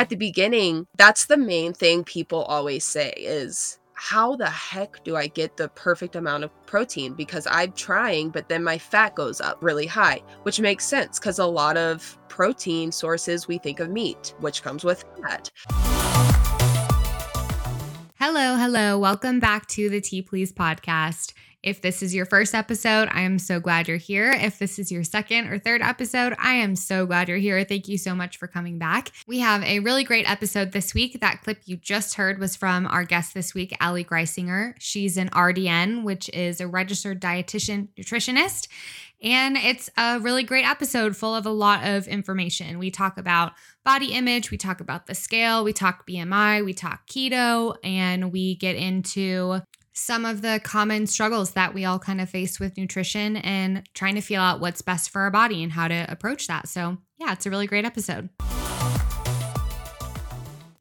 at the beginning, that's the main thing people always say is how the heck do I get the perfect amount of protein? Because I'm trying, but then my fat goes up really high, which makes sense because a lot of protein sources we think of meat, which comes with fat. Hello, hello. Welcome back to the Tea Please podcast. If this is your first episode, I am so glad you're here. If this is your second or third episode, I am so glad you're here. Thank you so much for coming back. We have a really great episode this week. That clip you just heard was from our guest this week, Ali Greisinger. She's an RDN, which is a registered dietitian nutritionist. And it's a really great episode full of a lot of information. We talk about body image, we talk about the scale, we talk BMI, we talk keto, and we get into some of the common struggles that we all kind of face with nutrition and trying to feel out what's best for our body and how to approach that. So, yeah, it's a really great episode.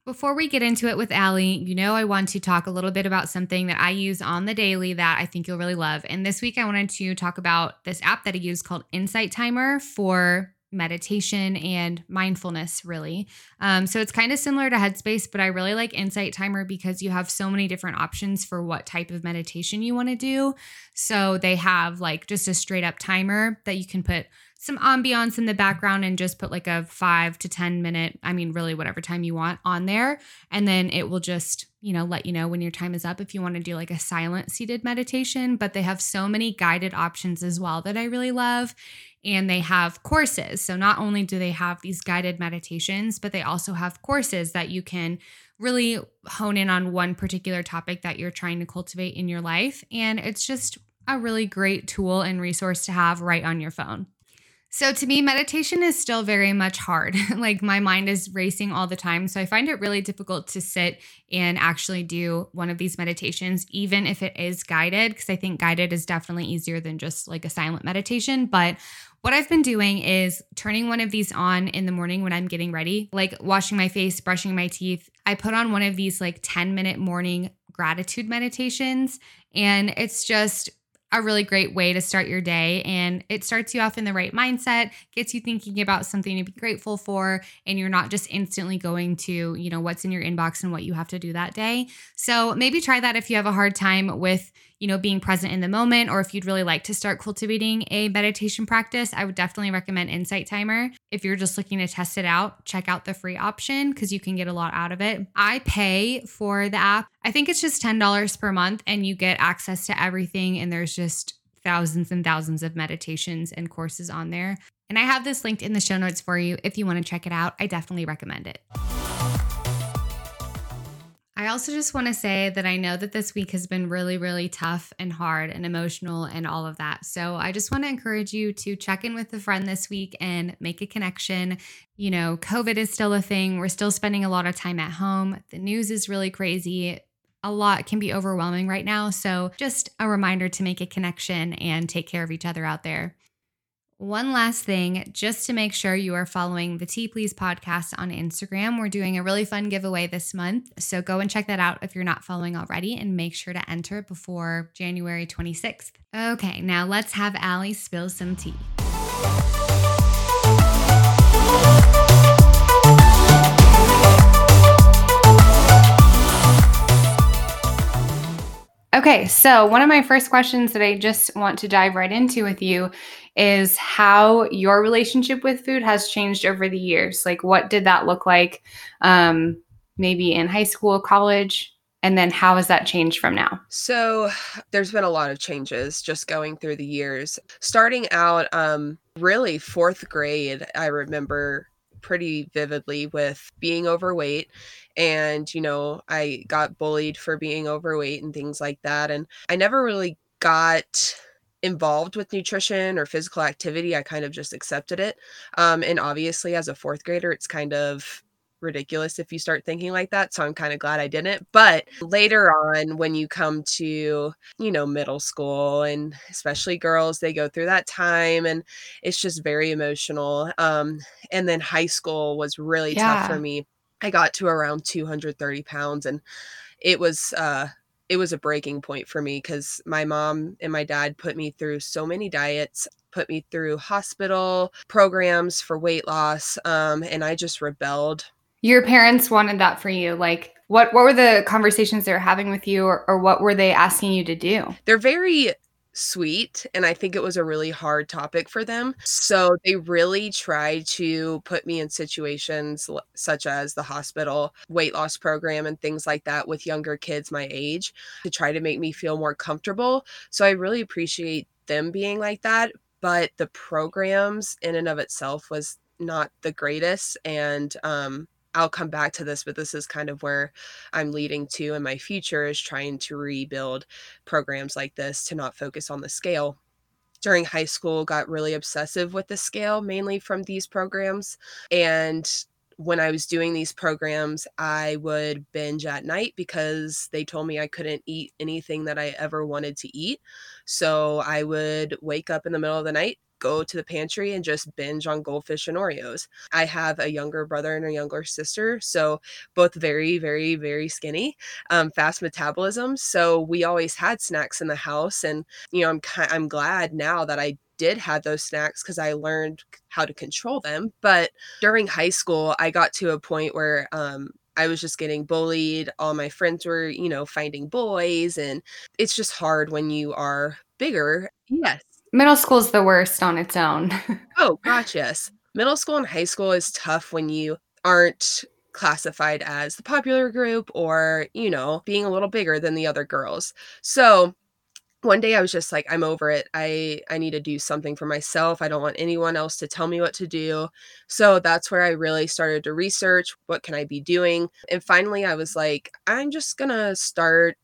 Before we get into it with Ali, you know, I want to talk a little bit about something that I use on the daily that I think you'll really love. And this week, I wanted to talk about this app that I use called Insight Timer for meditation and mindfulness, really. Um, so it's kind of similar to Headspace, but I really like Insight Timer because you have so many different options for what type of meditation you want to do. So they have like just a straight up timer that you can put some ambiance in the background and just put like a five to 10 minute, I mean, really whatever time you want on there. And then it will just, you know, let you know when your time is up if you want to do like a silent seated meditation. But they have so many guided options as well that I really love and they have courses. So not only do they have these guided meditations, but they also have courses that you can really hone in on one particular topic that you're trying to cultivate in your life. And it's just a really great tool and resource to have right on your phone. So to me, meditation is still very much hard. like my mind is racing all the time. So I find it really difficult to sit and actually do one of these meditations, even if it is guided, because I think guided is definitely easier than just like a silent meditation. But what I've been doing is turning one of these on in the morning when I'm getting ready, like washing my face, brushing my teeth. I put on one of these like 10 minute morning gratitude meditations, and it's just a really great way to start your day. And it starts you off in the right mindset, gets you thinking about something to be grateful for, and you're not just instantly going to, you know, what's in your inbox and what you have to do that day. So maybe try that if you have a hard time with, you know, being present in the moment, or if you'd really like to start cultivating a meditation practice, I would definitely recommend Insight Timer. If you're just looking to test it out, check out the free option because you can get a lot out of it. I pay for the app. I think it's just $10 per month, and you get access to everything. And there's just thousands and thousands of meditations and courses on there. And I have this linked in the show notes for you if you want to check it out. I definitely recommend it. I also just want to say that I know that this week has been really, really tough and hard and emotional and all of that. So I just want to encourage you to check in with a friend this week and make a connection. You know, COVID is still a thing. We're still spending a lot of time at home. The news is really crazy. A lot can be overwhelming right now. So just a reminder to make a connection and take care of each other out there. One last thing, just to make sure you are following the Tea Please podcast on Instagram. We're doing a really fun giveaway this month. So go and check that out if you're not following already and make sure to enter before January 26th. Okay, now let's have Ali spill some tea. Okay, so one of my first questions that I just want to dive right into with you is how your relationship with food has changed over the years. Like, what did that look like um, maybe in high school, college? And then how has that changed from now? So, there's been a lot of changes just going through the years. Starting out, um, really fourth grade, I remember pretty vividly with being overweight and you know i got bullied for being overweight and things like that and i never really got involved with nutrition or physical activity i kind of just accepted it um, and obviously as a fourth grader it's kind of ridiculous if you start thinking like that. So I'm kind of glad I didn't. But later on, when you come to, you know, middle school and especially girls, they go through that time and it's just very emotional. Um, and then high school was really yeah. tough for me. I got to around 230 pounds and it was, uh, it was a breaking point for me because my mom and my dad put me through so many diets put me through hospital programs for weight loss um, and i just rebelled Your parents wanted that for you. Like, what what were the conversations they were having with you, or, or what were they asking you to do? They're very sweet and I think it was a really hard topic for them. So they really tried to put me in situations such as the hospital weight loss program and things like that with younger kids my age to try to make me feel more comfortable. So I really appreciate them being like that, but the programs in and of itself was not the greatest and um I'll come back to this, but this is kind of where I'm leading to in my future is trying to rebuild programs like this to not focus on the scale. During high school, got really obsessive with the scale, mainly from these programs. And when I was doing these programs, I would binge at night because they told me I couldn't eat anything that I ever wanted to eat. So I would wake up in the middle of the night, go to the pantry and just binge on goldfish and Oreos. I have a younger brother and a younger sister, so both very, very, very skinny, um, fast metabolism. So we always had snacks in the house, and you know, I'm I'm glad now that I did have those snacks because I learned how to control them. But during high school, I got to a point where um, I was just getting bullied. All my friends were, you know, finding boys, and it's just hard when you are bigger. Yes. Middle school is the worst on its own. oh, gosh, yes. Middle school and high school is tough when you aren't classified as the popular group or, you know, being a little bigger than the other girls. So, one day I was just like I'm over it. I I need to do something for myself. I don't want anyone else to tell me what to do. So that's where I really started to research what can I be doing. And finally I was like I'm just going to start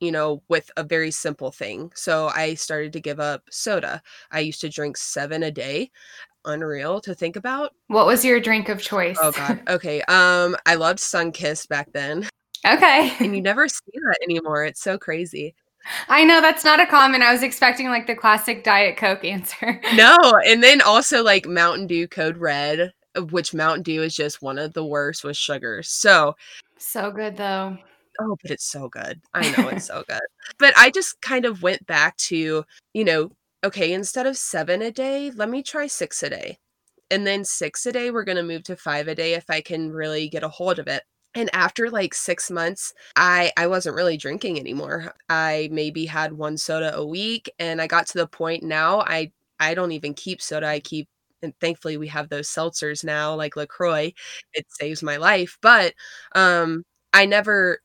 you know, with a very simple thing. So I started to give up soda. I used to drink seven a day. Unreal to think about. What was your drink of choice? Oh god. Okay. Um, I loved Sunkist back then. Okay. and you never see that anymore. It's so crazy. I know that's not a common. I was expecting like the classic Diet Coke answer. no, and then also like Mountain Dew Code Red, which Mountain Dew is just one of the worst with sugar. So so good though oh, but it's so good. I know it's so good. But I just kind of went back to, you know, okay, instead of seven a day, let me try six a day. And then six a day, we're going to move to five a day if I can really get a hold of it. And after like six months, I I wasn't really drinking anymore. I maybe had one soda a week, and I got to the point now I I don't even keep soda. I keep and thankfully we have those seltzers now like LaCroix. It saves my life. But um I never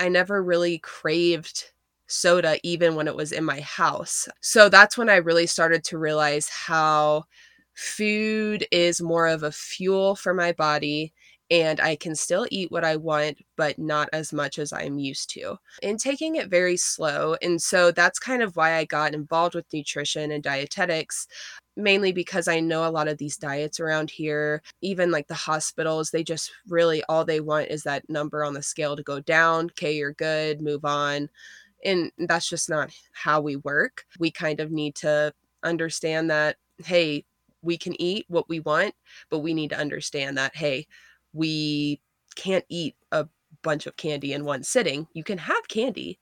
I never really craved soda even when it was in my house. So that's when I really started to realize how food is more of a fuel for my body and I can still eat what I want, but not as much as I'm used to, and taking it very slow. And so that's kind of why I got involved with nutrition and dietetics mainly because I know a lot of these diets around here, even like the hospitals, they just really all they want is that number on the scale to go down. Okay, you're good, move on. And that's just not how we work. We kind of need to understand that, hey, we can eat what we want, but we need to understand that, hey, we can't eat a bunch of candy in one sitting. You can have candy,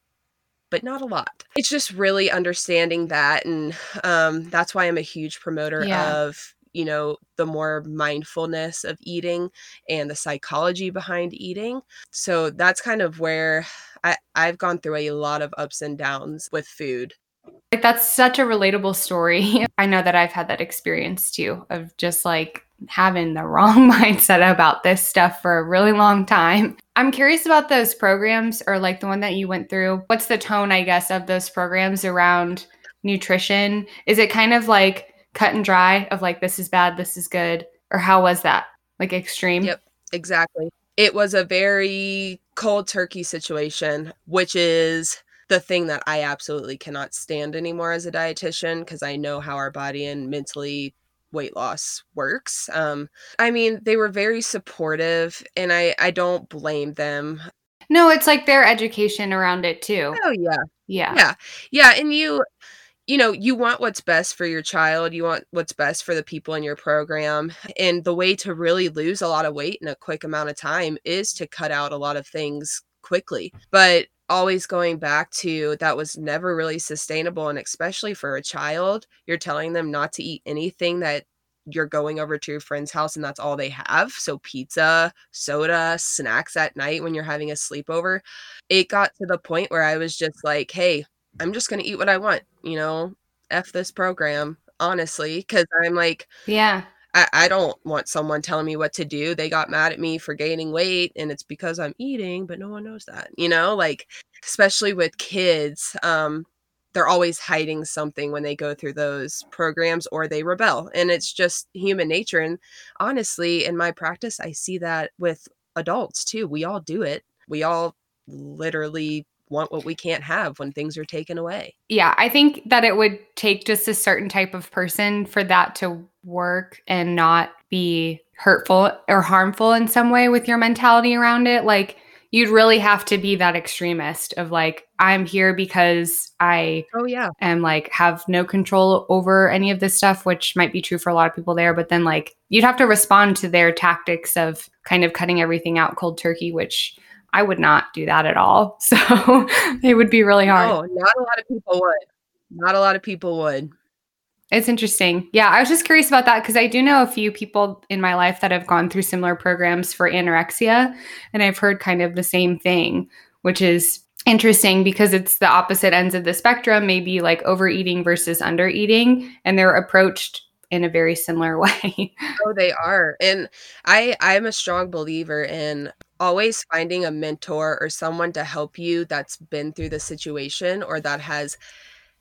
but not a lot. It's just really understanding that. And um, that's why I'm a huge promoter yeah. of, you know, the more mindfulness of eating and the psychology behind eating. So that's kind of where I, I've gone through a lot of ups and downs with food. Like that's such a relatable story. I know that I've had that experience too of just like having the wrong mindset about this stuff for a really long time. I'm curious about those programs or like the one that you went through. What's the tone, I guess, of those programs around nutrition? Is it kind of like cut and dry of like, this is bad, this is good? Or how was that? Like extreme? Yep, exactly. It was a very cold turkey situation, which is the thing that I absolutely cannot stand anymore as a dietitian because I know how our body and mentally weight loss works. Um, I mean, they were very supportive, and I I don't blame them. No, it's like their education around it too. Oh yeah, yeah, yeah, yeah. And you, you know, you want what's best for your child. You want what's best for the people in your program. And the way to really lose a lot of weight in a quick amount of time is to cut out a lot of things quickly. But always going back to that was never really sustainable and especially for a child you're telling them not to eat anything that you're going over to your friend's house and that's all they have. So pizza, soda, snacks at night when you're having a sleepover. It got to the point where I was just like, hey, I'm just going to eat what I want, you know, F this program, honestly, because I'm like, yeah. I, I don't want someone telling me what to do. They got mad at me for gaining weight and it's because I'm eating, but no one knows that, you know, like especially with kids. Um, they're always hiding something when they go through those programs or they rebel and it's just human nature and honestly in my practice i see that with adults too we all do it we all literally want what we can't have when things are taken away. Yeah i think that it would take just a certain type of person for that to work and not be hurtful or harmful in some way with your mentality around it. Like you'd really have to be that extremist of like i'm here because i oh yeah. am like have no control over any of this stuff which might be true for a lot of people there but then like you'd have to respond to their tactics of kind of cutting everything out cold turkey which i would not do that at all so it would be really hard no not a lot of people would not a lot of people would it's interesting. Yeah, I was just curious about that because I do know a few people in my life that have gone through similar programs for anorexia. And I've heard kind of the same thing, which is interesting because it's the opposite ends of the spectrum, maybe like overeating versus undereating. And they're approached in a very similar way. oh, they are. And I I'm a strong believer in always finding a mentor or someone to help you that's been through the situation or that has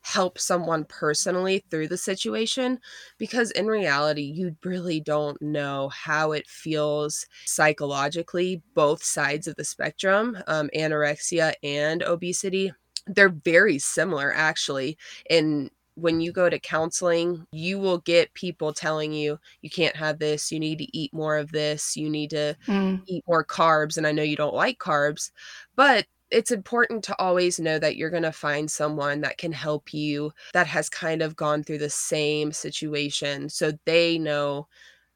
help someone personally through the situation because in reality you really don't know how it feels psychologically both sides of the spectrum um, anorexia and obesity. They're very similar actually in when you go to counseling, you will get people telling you, you can't have this, you need to eat more of this, you need to mm. eat more carbs. And I know you don't like carbs, but it's important to always know that you're going to find someone that can help you that has kind of gone through the same situation so they know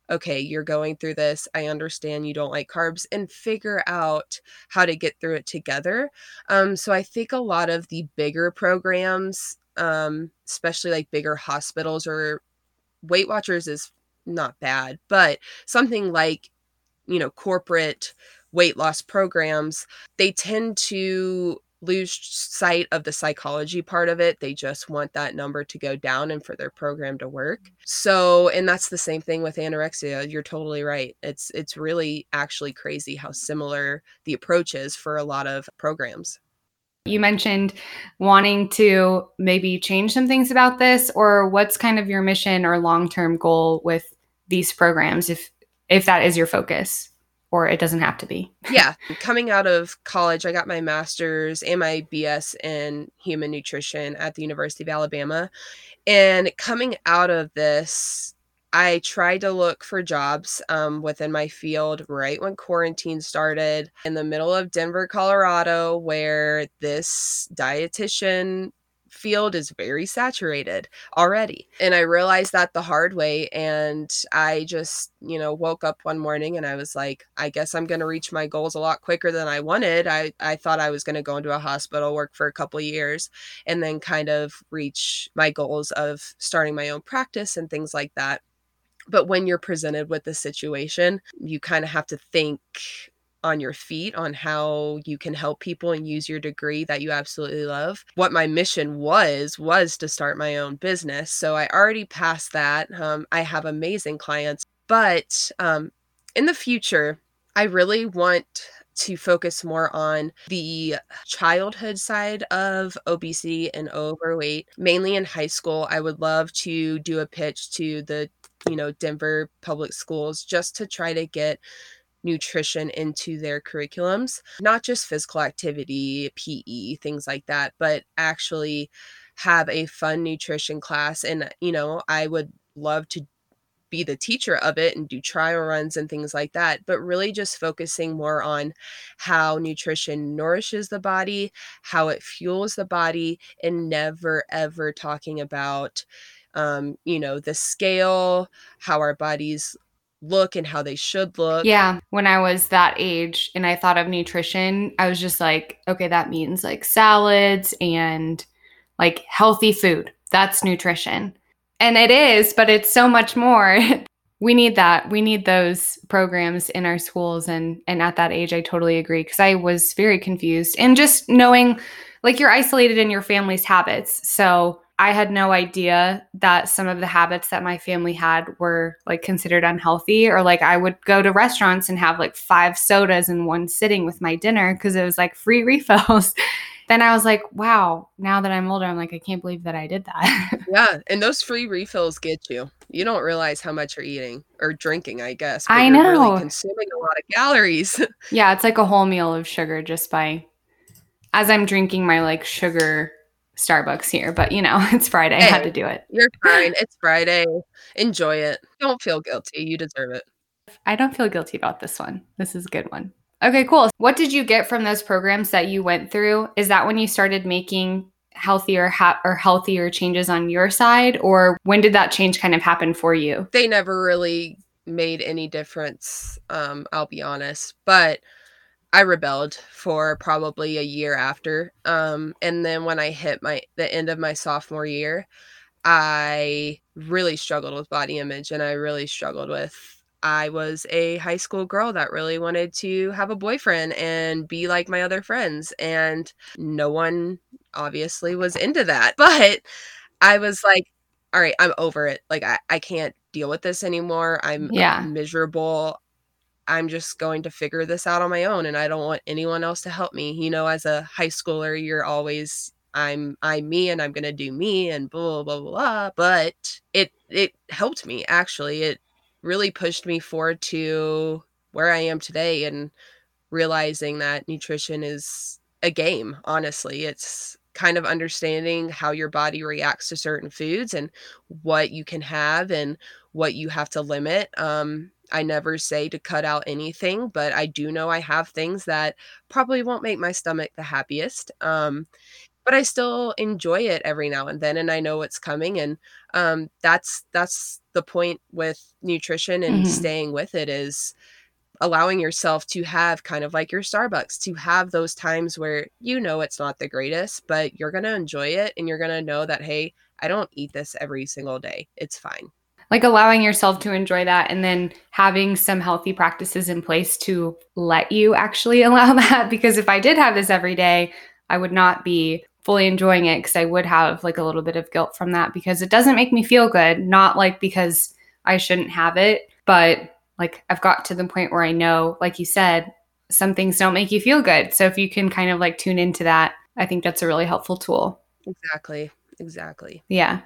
okay you're going through this i understand you don't like carbs and figure out how to get through it together um, so i think a lot of the bigger programs um, especially like bigger hospitals or weight watchers is not bad but something like you know corporate weight loss programs, they tend to lose sight of the psychology part of it. They just want that number to go down and for their program to work. So, and that's the same thing with anorexia. You're totally right. It's it's really actually crazy how similar the approach is for a lot of programs. You mentioned wanting to maybe change some things about this or what's kind of your mission or long-term goal with these programs if if that is your focus? or it doesn't have to be. yeah. Coming out of college, I got my master's and my BS in human nutrition at the University of Alabama. And coming out of this, I tried to look for jobs um, within my field right when quarantine started in the middle of Denver, Colorado, where this dietitian field is very saturated already. And I realized that the hard way. And I just, you know, woke up one morning and I was like, I guess I'm going to reach my goals a lot quicker than I wanted. I, I thought I was going to go into a hospital, work for a couple years, and then kind of reach my goals of starting my own practice and things like that. But when you're presented with the situation, you kind of have to think on your feet on how you can help people and use your degree that you absolutely love. What my mission was was to start my own business. So I already passed that. Um, I have amazing clients, but um, in the future, I really want to focus more on the childhood side of obesity and overweight, mainly in high school. I would love to do a pitch to the you know Denver public schools just to try to get nutrition into their curriculums, not just physical activity, PE, things like that, but actually have a fun nutrition class. And, you know, I would love to be the teacher of it and do trial runs and things like that, but really just focusing more on how nutrition nourishes the body, how it fuels the body, and never ever talking about, um, you know, the scale, how our bodies look and how they should look. Yeah. When I was that age and I thought of nutrition, I was just like, okay, that means like salads and like healthy food. That's nutrition. And it is, but it's so much more. we need that. We need those programs in our schools and and at that age I totally agree because I was very confused and just knowing like you're isolated in your family's habits. So I had no idea that some of the habits that my family had were like considered unhealthy or like I would go to restaurants and have like five sodas in one sitting with my dinner because it was like free refills. then I was like, wow, now that I'm older, I'm like, I can't believe that I did that. yeah. And those free refills get you. You don't realize how much you're eating or drinking, I guess. I know. Really consuming a lot of calories. yeah. It's like a whole meal of sugar just by, as I'm drinking my like sugar Starbucks here, but you know, it's Friday. Hey, I had to do it. You're fine. It's Friday. Enjoy it. Don't feel guilty. You deserve it. I don't feel guilty about this one. This is a good one. Okay, cool. What did you get from those programs that you went through? Is that when you started making healthier ha- or healthier changes on your side or when did that change kind of happen for you? They never really made any difference, um I'll be honest, but I rebelled for probably a year after. Um and then when I hit my the end of my sophomore year, I really struggled with body image and I really struggled with I was a high school girl that really wanted to have a boyfriend and be like my other friends. And no one obviously was into that. But I was like, all right, I'm over it. Like, I, I can't deal with this anymore. I'm yeah. miserable. I'm just going to figure this out on my own and I don't want anyone else to help me. You know, as a high schooler, you're always I'm I'm me and I'm gonna do me and blah blah blah blah. But it it helped me actually. It really pushed me forward to where I am today and realizing that nutrition is a game, honestly. It's kind of understanding how your body reacts to certain foods and what you can have and what you have to limit. Um, I never say to cut out anything, but I do know I have things that probably won't make my stomach the happiest. Um, but I still enjoy it every now and then and I know what's coming and um, that's that's the point with nutrition and mm-hmm. staying with it is allowing yourself to have kind of like your Starbucks to have those times where you know it's not the greatest but you're going to enjoy it and you're going to know that hey I don't eat this every single day it's fine like allowing yourself to enjoy that and then having some healthy practices in place to let you actually allow that because if I did have this every day I would not be fully enjoying it because I would have like a little bit of guilt from that because it doesn't make me feel good. Not like because I shouldn't have it, but like I've got to the point where I know, like you said, some things don't make you feel good. So if you can kind of like tune into that, I think that's a really helpful tool. Exactly. Exactly. Yeah.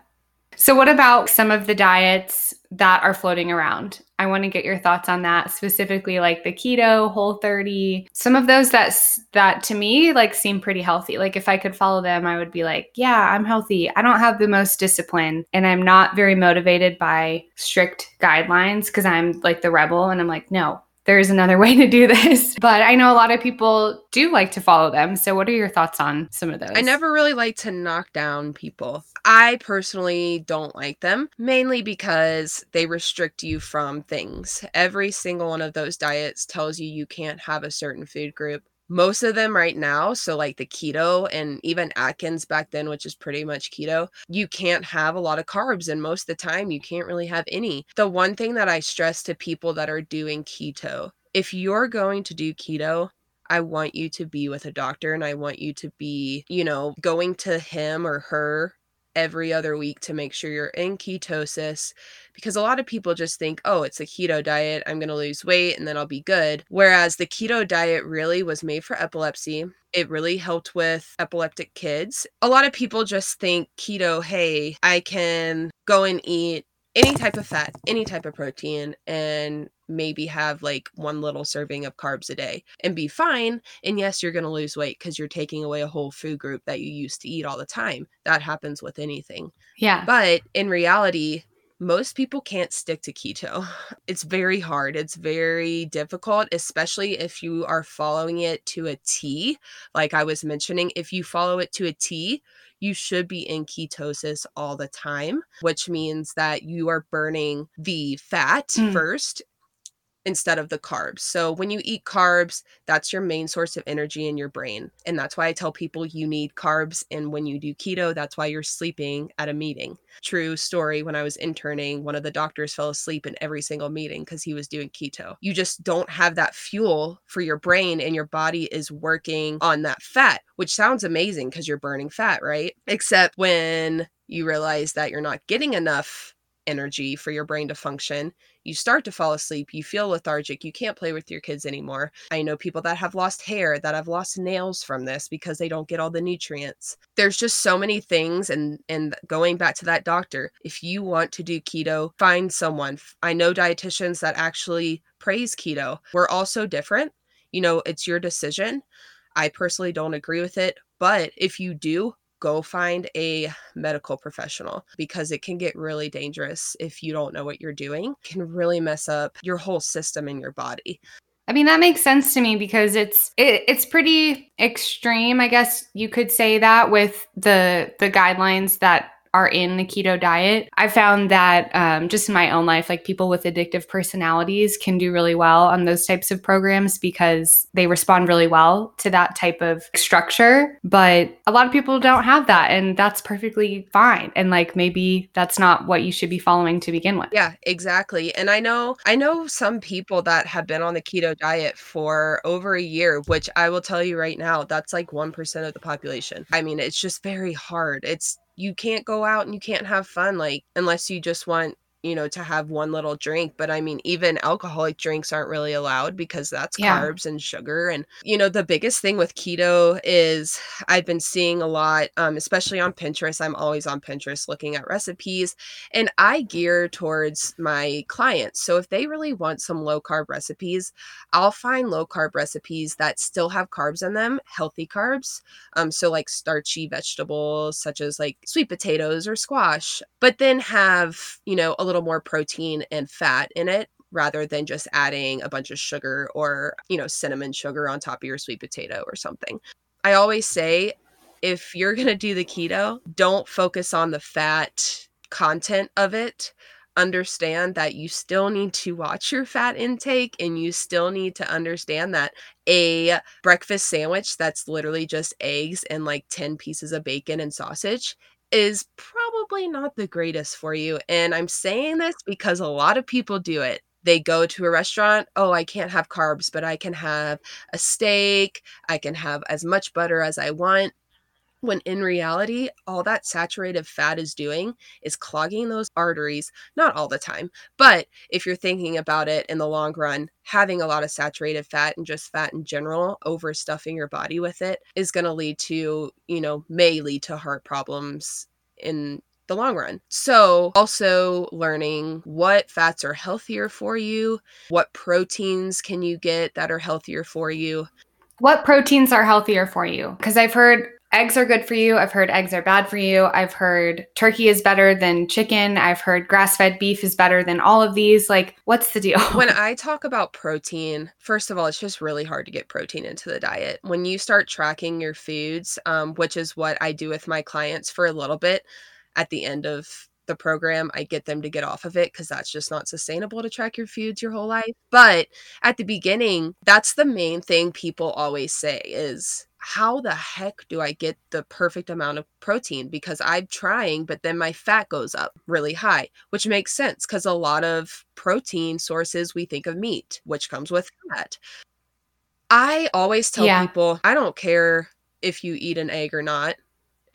So, what about some of the diets that are floating around? I want to get your thoughts on that, specifically like the keto, whole 30. Some of those that that to me like seem pretty healthy. Like if I could follow them, I would be like, yeah, I'm healthy. I don't have the most discipline and I'm not very motivated by strict guidelines because I'm like the rebel and I'm like, no, there's another way to do this. But I know a lot of people do like to follow them. So, what are your thoughts on some of those? I never really like to knock down people. I personally don't like them, mainly because they restrict you from things. Every single one of those diets tells you you can't have a certain food group most of them right now so like the keto and even atkins back then which is pretty much keto you can't have a lot of carbs and most of the time you can't really have any. The one thing that i stress to people that are doing keto if you're going to do keto I want you to be with a doctor and I want you to be, you know, going to him or her every other week to make sure you're in ketosis because a lot of people just think, oh, it's a keto diet. I'm going to lose weight and then I'll be good. Whereas the keto diet really was made for epilepsy. It really helped with epileptic kids. A lot of people just think keto, hey, I can go and eat any type of fat, any type of protein, and maybe have like one little serving of carbs a day and be fine. And yes, you're going to lose weight because you're taking away a whole food group that you used to eat all the time. That happens with anything. Yeah. But in reality, most people can't stick to keto. It's very hard. It's very difficult, especially if you are following it to a T. Like I was mentioning, if you follow it to a T, you should be in ketosis all the time, which means that you are burning the fat mm. first instead of the carbs. So when you eat carbs, that's your main source of energy in your brain. And that's why I tell people you need carbs. And when you do keto, that's why you're sleeping at a meeting. True story. When I was interning, one of the doctors fell asleep in every single meeting because he was doing keto. You just don't have that fuel for your brain, and your body is working on that fat, which sounds amazing because you're burning fat, right? Except when you realize that you're not getting enough energy for your brain to function. You start to fall asleep, you feel lethargic, you can't play with your kids anymore. I know people that have lost hair, that have lost nails from this because they don't get all the nutrients. There's just so many things and and going back to that doctor, if you want to do keto, find someone. I know dietitians that actually praise keto. We're all so different. You know, it's your decision. I personally don't agree with it, but if you do, go find a medical professional because it can get really dangerous if you don't know what you're doing. It can really mess up your whole system in your body. I mean that makes sense to me because it's it, it's pretty extreme, I guess you could say that with the the guidelines that are in the keto diet. I found that um, just in my own life, like people with addictive personalities can do really well on those types of programs because they respond really well to that type of structure. But a lot of people don't have that, and that's perfectly fine. And like maybe that's not what you should be following to begin with. Yeah, exactly. And I know I know some people that have been on the keto diet for over a year, which I will tell you right now, that's like 1% of the population. I mean, it's just very hard. It's you can't go out and you can't have fun like unless you just want you know, to have one little drink. But I mean, even alcoholic drinks aren't really allowed because that's yeah. carbs and sugar. And, you know, the biggest thing with keto is I've been seeing a lot, um, especially on Pinterest. I'm always on Pinterest looking at recipes and I gear towards my clients. So if they really want some low carb recipes, I'll find low carb recipes that still have carbs in them, healthy carbs. Um, so like starchy vegetables such as like sweet potatoes or squash, but then have, you know, a little little more protein and fat in it rather than just adding a bunch of sugar or, you know, cinnamon sugar on top of your sweet potato or something. I always say if you're going to do the keto, don't focus on the fat content of it. Understand that you still need to watch your fat intake and you still need to understand that a breakfast sandwich that's literally just eggs and like 10 pieces of bacon and sausage is probably not the greatest for you. And I'm saying this because a lot of people do it. They go to a restaurant, oh, I can't have carbs, but I can have a steak, I can have as much butter as I want when in reality, all that saturated fat is doing is clogging those arteries, not all the time, but if you're thinking about it in the long run, having a lot of saturated fat and just fat in general, overstuffing your body with it is going to lead to, you know, may lead to heart problems in the long run. So, also learning what fats are healthier for you, what proteins can you get that are healthier for you. What proteins are healthier for you? Because I've heard eggs are good for you. I've heard eggs are bad for you. I've heard turkey is better than chicken. I've heard grass fed beef is better than all of these. Like, what's the deal? when I talk about protein, first of all, it's just really hard to get protein into the diet. When you start tracking your foods, um, which is what I do with my clients for a little bit at the end of the program, I get them to get off of it because that's just not sustainable to track your foods your whole life. But at the beginning, that's the main thing people always say is how the heck do I get the perfect amount of protein? Because I'm trying, but then my fat goes up really high, which makes sense because a lot of protein sources we think of meat, which comes with fat. I always tell yeah. people I don't care if you eat an egg or not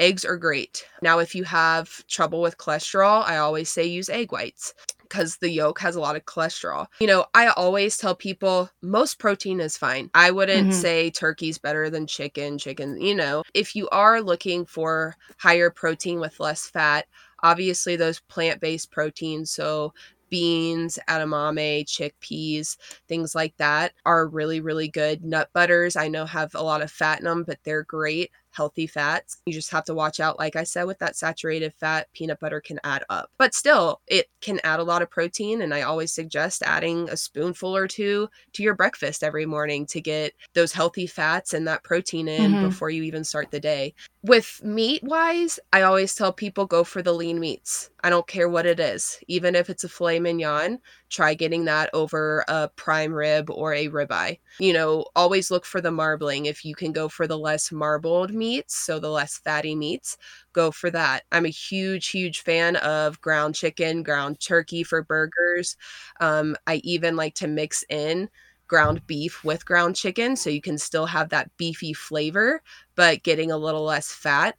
eggs are great. Now, if you have trouble with cholesterol, I always say use egg whites because the yolk has a lot of cholesterol. You know, I always tell people most protein is fine. I wouldn't mm-hmm. say turkey's better than chicken, chicken, you know. If you are looking for higher protein with less fat, obviously those plant-based proteins, so beans, edamame, chickpeas, things like that are really, really good. Nut butters, I know have a lot of fat in them, but they're great healthy fats. You just have to watch out, like I said, with that saturated fat, peanut butter can add up. But still, it can add a lot of protein. And I always suggest adding a spoonful or two to your breakfast every morning to get those healthy fats and that protein in mm-hmm. before you even start the day. With meat wise, I always tell people go for the lean meats. I don't care what it is. Even if it's a filet mignon, try getting that over a prime rib or a ribeye. You know, always look for the marbling. If you can go for the less marbled meats, so the less fatty meats, go for that. I'm a huge, huge fan of ground chicken, ground turkey for burgers. Um, I even like to mix in ground beef with ground chicken so you can still have that beefy flavor but getting a little less fat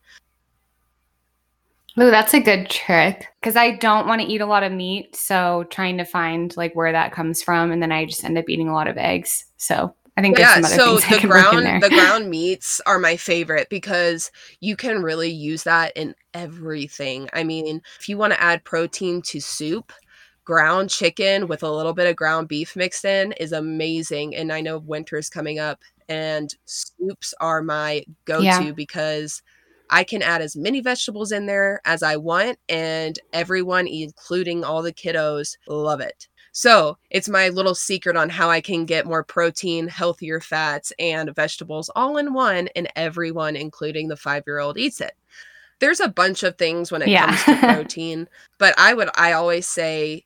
Oh, that's a good trick because I don't want to eat a lot of meat. So trying to find like where that comes from, and then I just end up eating a lot of eggs. So I think yeah. so the ground the ground meats are my favorite because you can really use that in everything. I mean, if you want to add protein to soup, ground chicken with a little bit of ground beef mixed in is amazing. And I know winter's coming up and soups are my go-to yeah. because I can add as many vegetables in there as I want and everyone including all the kiddos love it. So, it's my little secret on how I can get more protein, healthier fats, and vegetables all in one, and everyone, including the five year old, eats it there's a bunch of things when it yeah. comes to protein, but I would I always say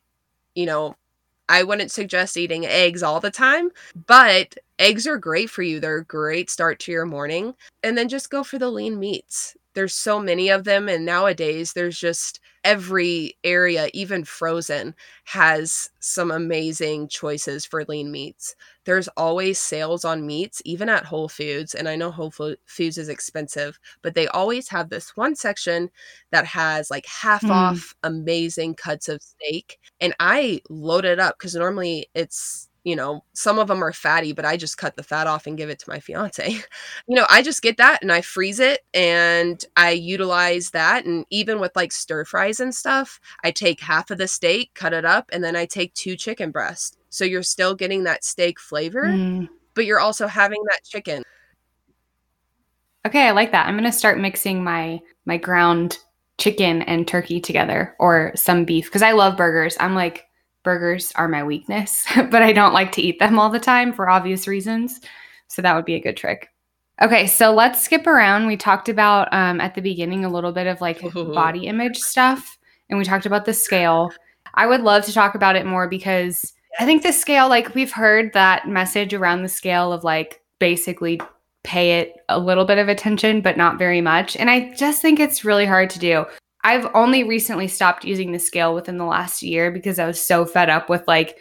you know, I wouldn't suggest eating eggs all the time, but eggs are great for you. They're a great start to your morning. And then just go for the lean meats. There's so many of them. And nowadays, there's just every area, even frozen, has some amazing choices for lean meats. There's always sales on meats, even at Whole Foods. And I know Whole Foods is expensive, but they always have this one section that has like half mm. off amazing cuts of steak. And I load it up because normally it's you know, some of them are fatty, but I just cut the fat off and give it to my fiance. you know, I just get that and I freeze it and I utilize that. And even with like stir fries and stuff, I take half of the steak, cut it up, and then I take two chicken breasts. So you're still getting that steak flavor, mm. but you're also having that chicken. Okay, I like that. I'm going to start mixing my my ground chicken and turkey together or some beef because I love burgers. I'm like burgers are my weakness, but I don't like to eat them all the time for obvious reasons. So that would be a good trick. Okay, so let's skip around. We talked about um, at the beginning a little bit of like body image stuff, and we talked about the scale. I would love to talk about it more because I think the scale, like we've heard that message around the scale of like basically pay it a little bit of attention, but not very much. And I just think it's really hard to do. I've only recently stopped using the scale within the last year because I was so fed up with like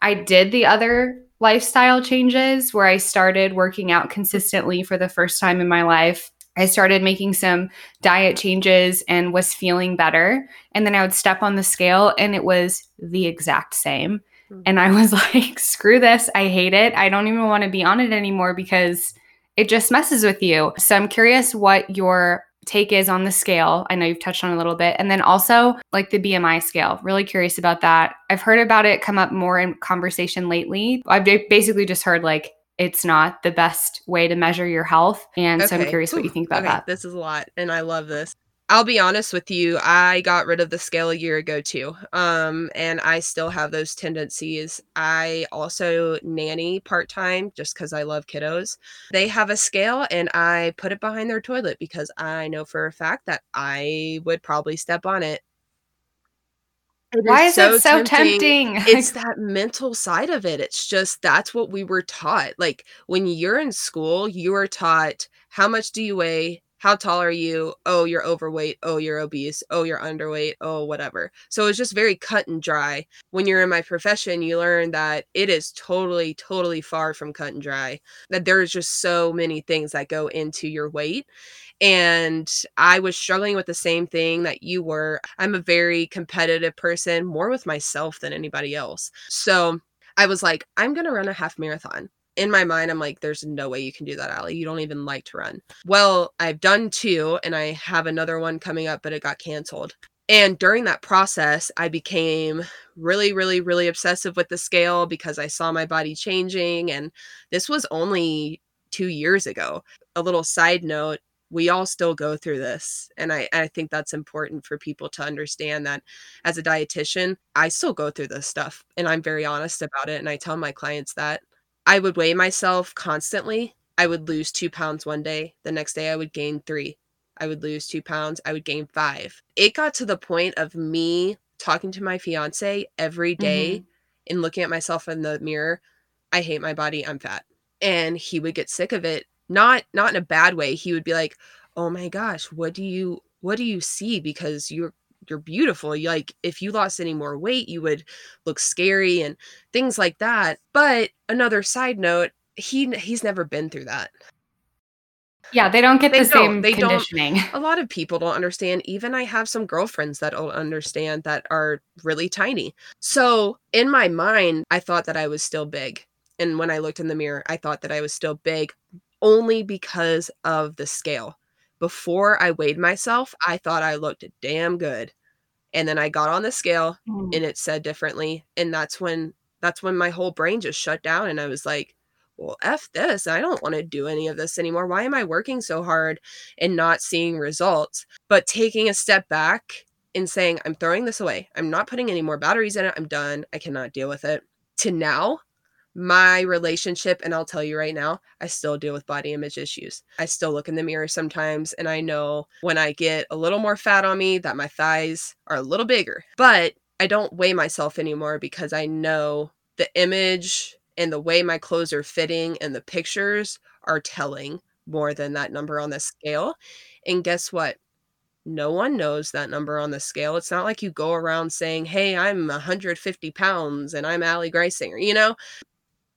I did the other lifestyle changes where I started working out consistently for the first time in my life. I started making some diet changes and was feeling better. And then I would step on the scale and it was the exact same. Mm-hmm. And I was like, screw this. I hate it. I don't even want to be on it anymore because it just messes with you. So I'm curious what your take is on the scale. I know you've touched on a little bit. And then also like the BMI scale. Really curious about that. I've heard about it come up more in conversation lately. I've basically just heard like it's not the best way to measure your health. And okay. so I'm curious Ooh, what you think about okay. that. This is a lot and I love this. I'll be honest with you, I got rid of the scale a year ago too. Um, and I still have those tendencies. I also nanny part time just because I love kiddos. They have a scale and I put it behind their toilet because I know for a fact that I would probably step on it. it Why is, so it so tempting? tempting? it's that mental side of it. It's just that's what we were taught. Like when you're in school, you are taught how much do you weigh? How tall are you? Oh, you're overweight. Oh, you're obese. Oh, you're underweight. Oh, whatever. So it's just very cut and dry. When you're in my profession, you learn that it is totally, totally far from cut and dry, that there's just so many things that go into your weight. And I was struggling with the same thing that you were. I'm a very competitive person, more with myself than anybody else. So I was like, I'm going to run a half marathon in my mind, I'm like, there's no way you can do that, Allie. You don't even like to run. Well, I've done two and I have another one coming up, but it got canceled. And during that process, I became really, really, really obsessive with the scale because I saw my body changing. And this was only two years ago. A little side note we all still go through this and I, I think that's important for people to understand that as a dietitian i still go through this stuff and i'm very honest about it and i tell my clients that i would weigh myself constantly. I would lose two pounds one day. The next day i would gain three. I would lose two pounds. I would gain five. It got to the point of me talking to my fiance every day Mhm. and looking at myself in the mirror. I hate my body. I'm fat. And he would get sick of it. Not not in a bad way. He would be like oh my gosh what do you what do you see? Because you're you're beautiful You- like if you lost any more weight you would look scary and things like that but another side note he he's never been through that Yeah, they don't get They the don't. same They don't. conditioning. a lot of people don't understand even i have some girlfriends that don't understand that are really tiny so in my mind i thought that i was still big and when i looked in the mirror i thought that i was still big only because of the scale before i weighed myself i thought i looked damn good. And then i got on the scale Mm. and it said differently and that's when that's when my whole brain just shut down and i was like well f this i don't want to do any of this anymore. Why am i working so hard and not seeing results? But taking a step back and saying i'm throwing this away. I'm not putting any more batteries in it. I'm done. I cannot deal with it. To now my relationship and i'll tell you right now i still deal with body image issues i still look in the mirror sometimes and i know when i get a little more fat on me that my thighs are a little bigger but i don't weigh myself anymore because i know the image and the way my clothes are fitting and the pictures are telling more than that number on the scale and guess what no one knows that number on the scale. It's not like you go around saying, Hey, I'm 150 pounds and I'm Ali Greisinger, you know?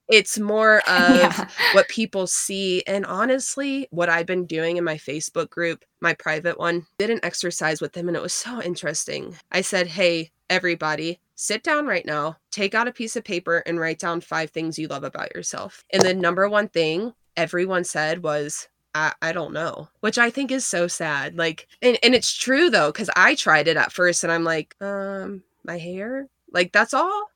It's more of yeah. what people see. And honestly, what I've been doing in my Facebook group, my private one, did an exercise with them and it was so interesting. I said, Hey, everybody, sit down right now, take out a piece of paper and write down five things you love about yourself. And the number one thing everyone said was, I, I don't know, which I think is so sad. Like, and, and it's true though, because I tried it at first and I'm like, um, my hair? Like, that's all?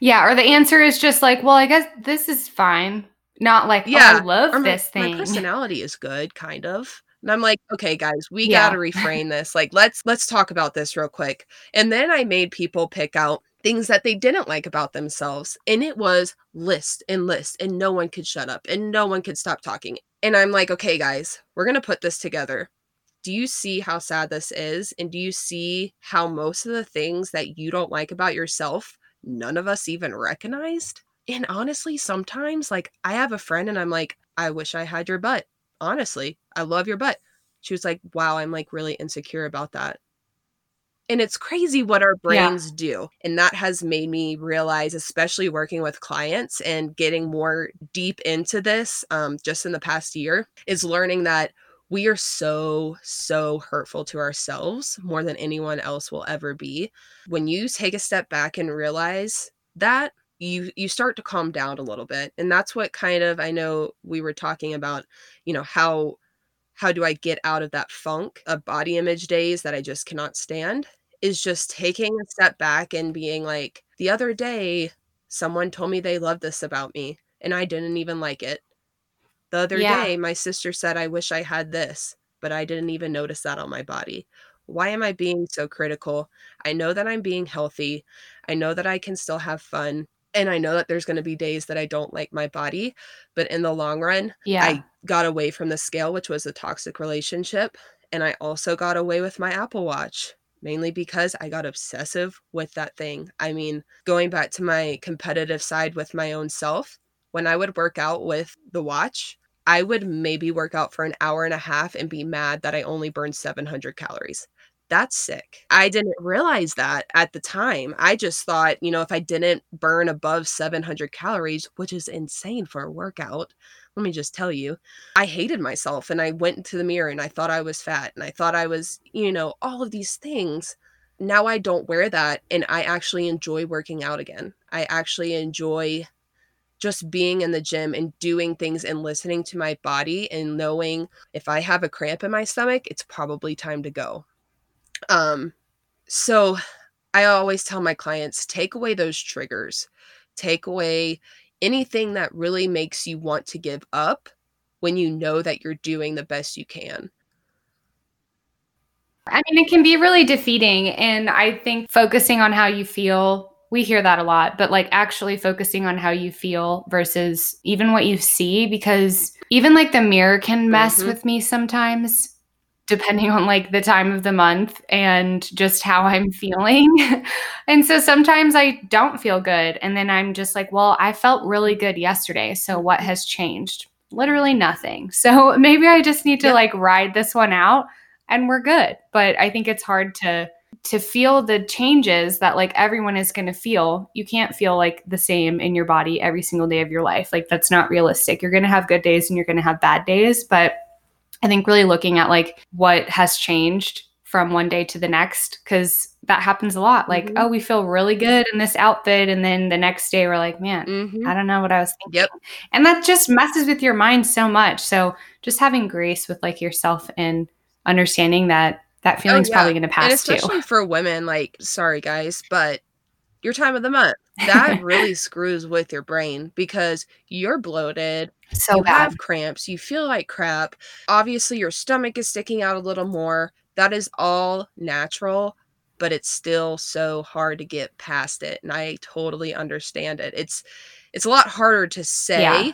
Yeah, or the answer is just like, well, I guess this is fine. Not like, Yeah, oh, I love my, this my thing. personality is good kind of and i'm like okay guys we Yeah. gotta refrain this like let's let's talk about this real quick and then i made people pick out things that they didn't like about themselves and it was list and list and no one could shut up and no one could stop talking and i'm like okay guys we're gonna put this together do you see how sad this is and do you see how most of the things that you don't like about yourself none of us even recognized and honestly, sometimes like I have a friend and I'm like, I wish I had your butt. Honestly, I love your butt. She was like, wow, I'm like really insecure about that. And it's crazy what our Yeah. brains do. And that has made me realize, especially working with clients and getting more deep into this um, just in the past year, is learning that we are so, so hurtful to ourselves more than anyone else will ever be. When you take a step back and realize that, you you start to calm down a little bit and that's what kind of i know we were talking about you know how how do i get out of that funk of body image days that i just cannot stand is just taking a step back and being like the other day someone told me they loved this about me and i didn't even like it the other Yeah. day my sister said i wish i had this but i didn't even notice that on my body why am i being so critical i know that i'm being healthy i know that i can still have fun and I know that there's going to be days that I don't like my body, but in the long run, Yeah. I got away from the scale, which was a toxic relationship. And I also got away with my Apple Watch, mainly because I got obsessive with that thing. I mean, going back to my competitive side with my own self, when I would work out with the watch, I would maybe work out for an hour and a half and be mad that I only burned 700 calories that's sick. I didn't realize that at the time. I just thought, you know, if I didn't burn above 700 calories, which is insane for a workout, let me just tell you, I hated myself and I went into the mirror and I thought I was fat and I thought I was, you know, all of these things. Now I don't wear that and I actually enjoy working out again. I actually enjoy just being in the gym and doing things and listening to my body and knowing if I have a cramp in my stomach, it's probably time to go. Um, so I always tell my clients take away those triggers, take away anything that really makes you want to give up when you know that you're doing the best you can. I mean, it can be really defeating. And I think focusing on how you feel, we hear that a lot, but like actually focusing on how you feel versus even what you see, because even like the mirror can mess mm-hmm. with me sometimes depending on like the time of the month and just how I'm feeling. and so sometimes I don't feel good. And then I'm just like, well, I felt really good yesterday. So what has changed? Literally nothing. So maybe I just need to like ride this one out and we're good. But I think it's hard to to feel the changes that like everyone is going to feel. You can't feel like the same in your body every single day of your life. Like that's not realistic. You're going to have good days and you're going to have bad days, but I think really looking at like what has changed from one day to the next because that happens a lot. Like, mm-hmm. oh, we feel really good in this outfit, and then the next day we're like, man, mm-hmm. I don't know what I was thinking. Yep. And that just messes with your mind so much. So just having grace with like yourself and understanding that that oh, feeling's oh, yeah. probably going to pass and especially too. for women. Like, sorry guys, but your time of the month that really screws with your brain because you're bloated so you bad. have cramps you feel like crap obviously your stomach is sticking out a little more that is all natural but it's still so hard to get past it and i totally understand it it's it's a lot harder to say yeah.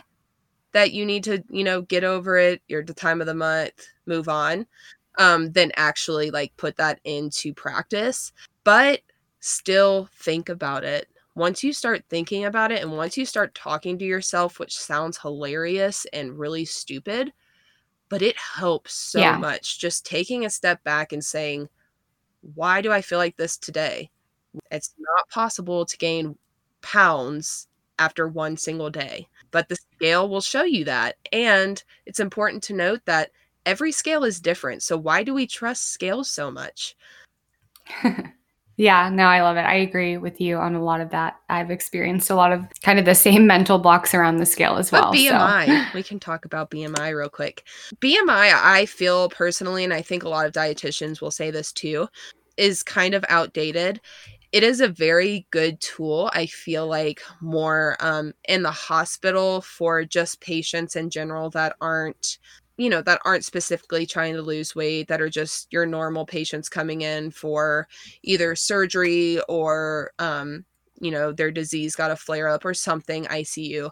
that you need to you know get over it you're the time of the month move on um than actually like put that into practice but still think about it once you start thinking about it and once you start talking to yourself, which sounds hilarious and really stupid, but it helps so yeah. much just taking a step back and saying, why do I feel like this today? It's not possible to gain pounds after one single day, but the scale will show you that. And it's important to note that every scale is different. So, why do we trust scales so much? Yeah, no, I love it. I agree with you on a lot of that. I've experienced a lot of kind of the same mental blocks around the scale as well. But BMI, so. we can talk about BMI real quick. BMI, I feel personally, and I think a lot of dietitians will say this too, is kind of outdated. It is a very good tool. I feel like more um, in the hospital for just patients in general that aren't you know that aren't specifically trying to lose weight that are just your normal patients coming in for either surgery or um you know their disease got a flare up or something ICU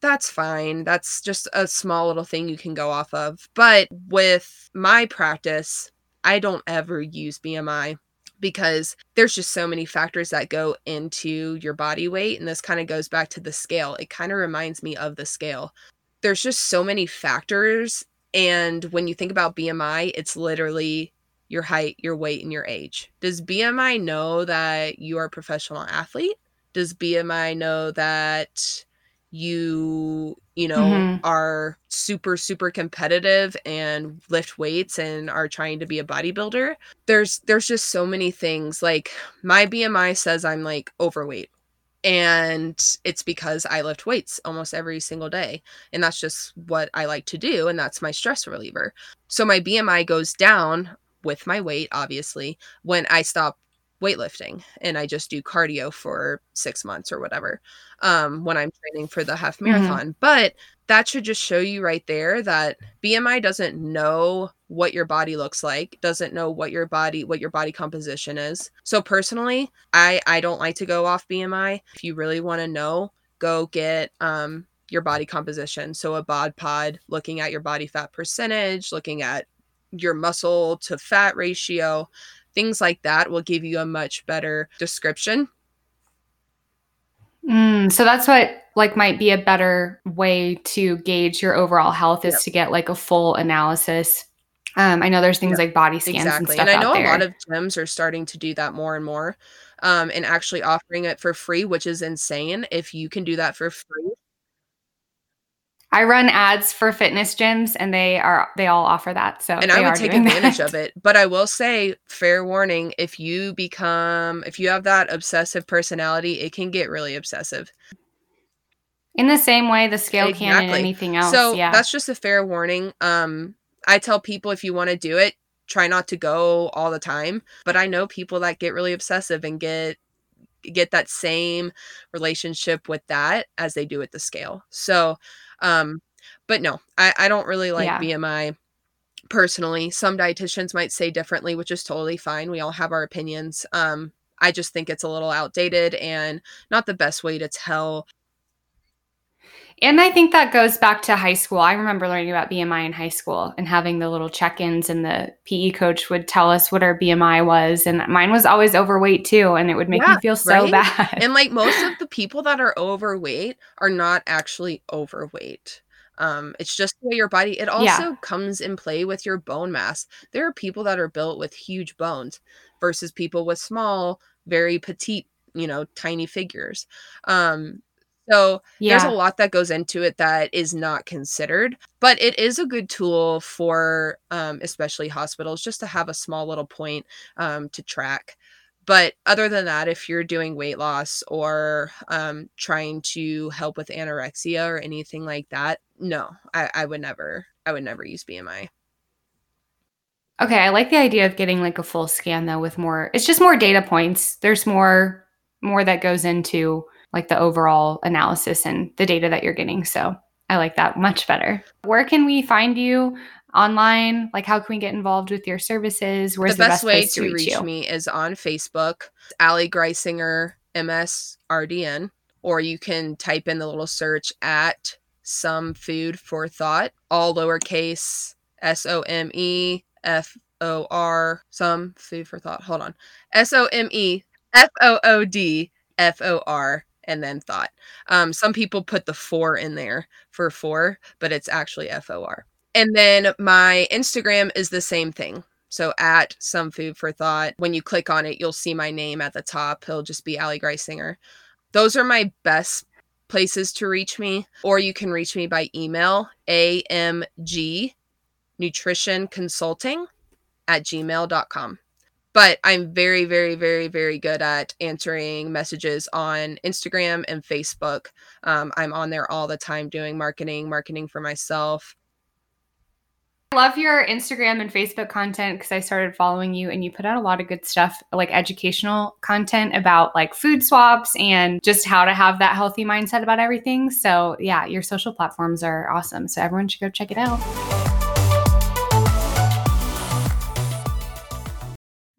that's fine. That's just a small little thing you can go off of. But with my practice I don't ever use BMI because there's just so many factors that go into your body weight and this kind of goes back to the scale. It kind of reminds me of the scale there's just so many factors and when you think about BMI, it's literally your height, your weight, and your age. Does BMI know that you are a professional athlete? Does BMI know that you, you know, mm-hmm. are super, super competitive and lift weights and are trying to be a bodybuilder? There's there's just so many things. Like my BMI says I'm like overweight and it's because I lift weights almost every single day. And that's just what I like to do. And that's my stress reliever. So my BMI goes down with my weight, obviously, when I stop weightlifting and I just do cardio for six months or whatever um, when I'm training for the half mm-hmm. marathon. Mm-hmm. But that should just show you right there that BMI doesn't know what your body looks like, doesn't know what your body what your body composition is. So personally, I I don't like to go off BMI. If you really want to know, go get um your body composition. So a bod pod looking at your body fat percentage, looking at your muscle to fat ratio, things like that will give you a much better description. Mm, so that's what like might be a better way to gauge your overall health is yep. to get like a full analysis. Um, I know there's things yep. like body scans exactly. and stuff. And I know a lot of gyms are starting to do that more and more, um, and actually offering it for free, which is insane. If you can do that for free, I run ads for fitness gyms and they are they all offer that. So And I would take advantage that. of it. But I will say, fair warning, if you become if you have that obsessive personality, it can get really obsessive. In the same way the scale exactly. can in anything else. So yeah. that's just a fair warning. Um I tell people if you want to do it, try not to go all the time. But I know people that get really obsessive and get get that same relationship with that as they do with the scale. So um, but no, I, I don't really like Yeah. BMI personally. Some dietitians might say differently, which is totally fine. We all have our opinions. Um, I just think it's a little outdated and not the best way to tell. And I think that goes back to high school. I remember learning about BMI in high school and having the little check ins, and the PE coach would tell us what our BMI was. And mine was always overweight too. And it would make Yeah, me feel so right? bad. And like most of the people that are overweight are not actually overweight. Um, it's just the way your body. It also Yeah. comes in play with your bone mass. There are people that are built with huge bones versus people with small, very petite, you know, tiny figures. Um, so there's a lot that goes into it that is not considered, but it is a good tool for um, especially hospitals just to have a small little point um, to track. But other than that, if you're doing weight loss or um, trying to help with anorexia or anything like that, no, I, I would never, I would never use BMI. Okay. I like the idea of getting like a full scan though with more, it's just more data points. There's more, more that goes into like the overall analysis and the data that you're getting. So I like that much better. Where can we find you online? Like, how can we get involved with your services? Where's the the, best, way to to reach, reach me is on Facebook, Ali Greisinger MS RDN, or you can type in the little search at some food for thought, all lowercase S O M E F O R, some food for thought. Hold on. S O M E F O O D F O R and then thought. Um, some people put the four in there for four, but it's actually F O R. And then my Instagram is the same thing. So at some food for thought, when you click on it, you'll see my name at the top. It'll just be Ali Greisinger. Those are my best places to reach me. Or you can reach me by email, AMG nutrition consulting at gmail.com. But I'm very, very, very, very good at answering messages on Instagram and Facebook. Um, I'm on there all the time doing marketing, marketing for myself. I love your Instagram and Facebook content because I started following you and you put out a lot of good stuff, like educational content about like food swaps and just how to have that healthy mindset about everything. So, yeah, your social platforms are awesome. So, everyone should go check it out.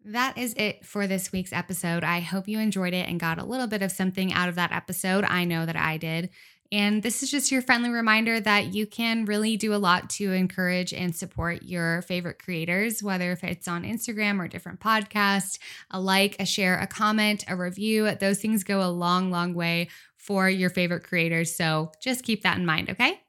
That is it for this week's episode. I hope you enjoyed it and got a little bit of something out of that episode. I know that I did. And this is just your friendly reminder that you can really do a lot to encourage and support your favorite creators, whether if it's on Instagram or different podcasts, a like, a share, a comment, a review. Those things go a long, long way for your favorite creators. So just keep that in mind, okay?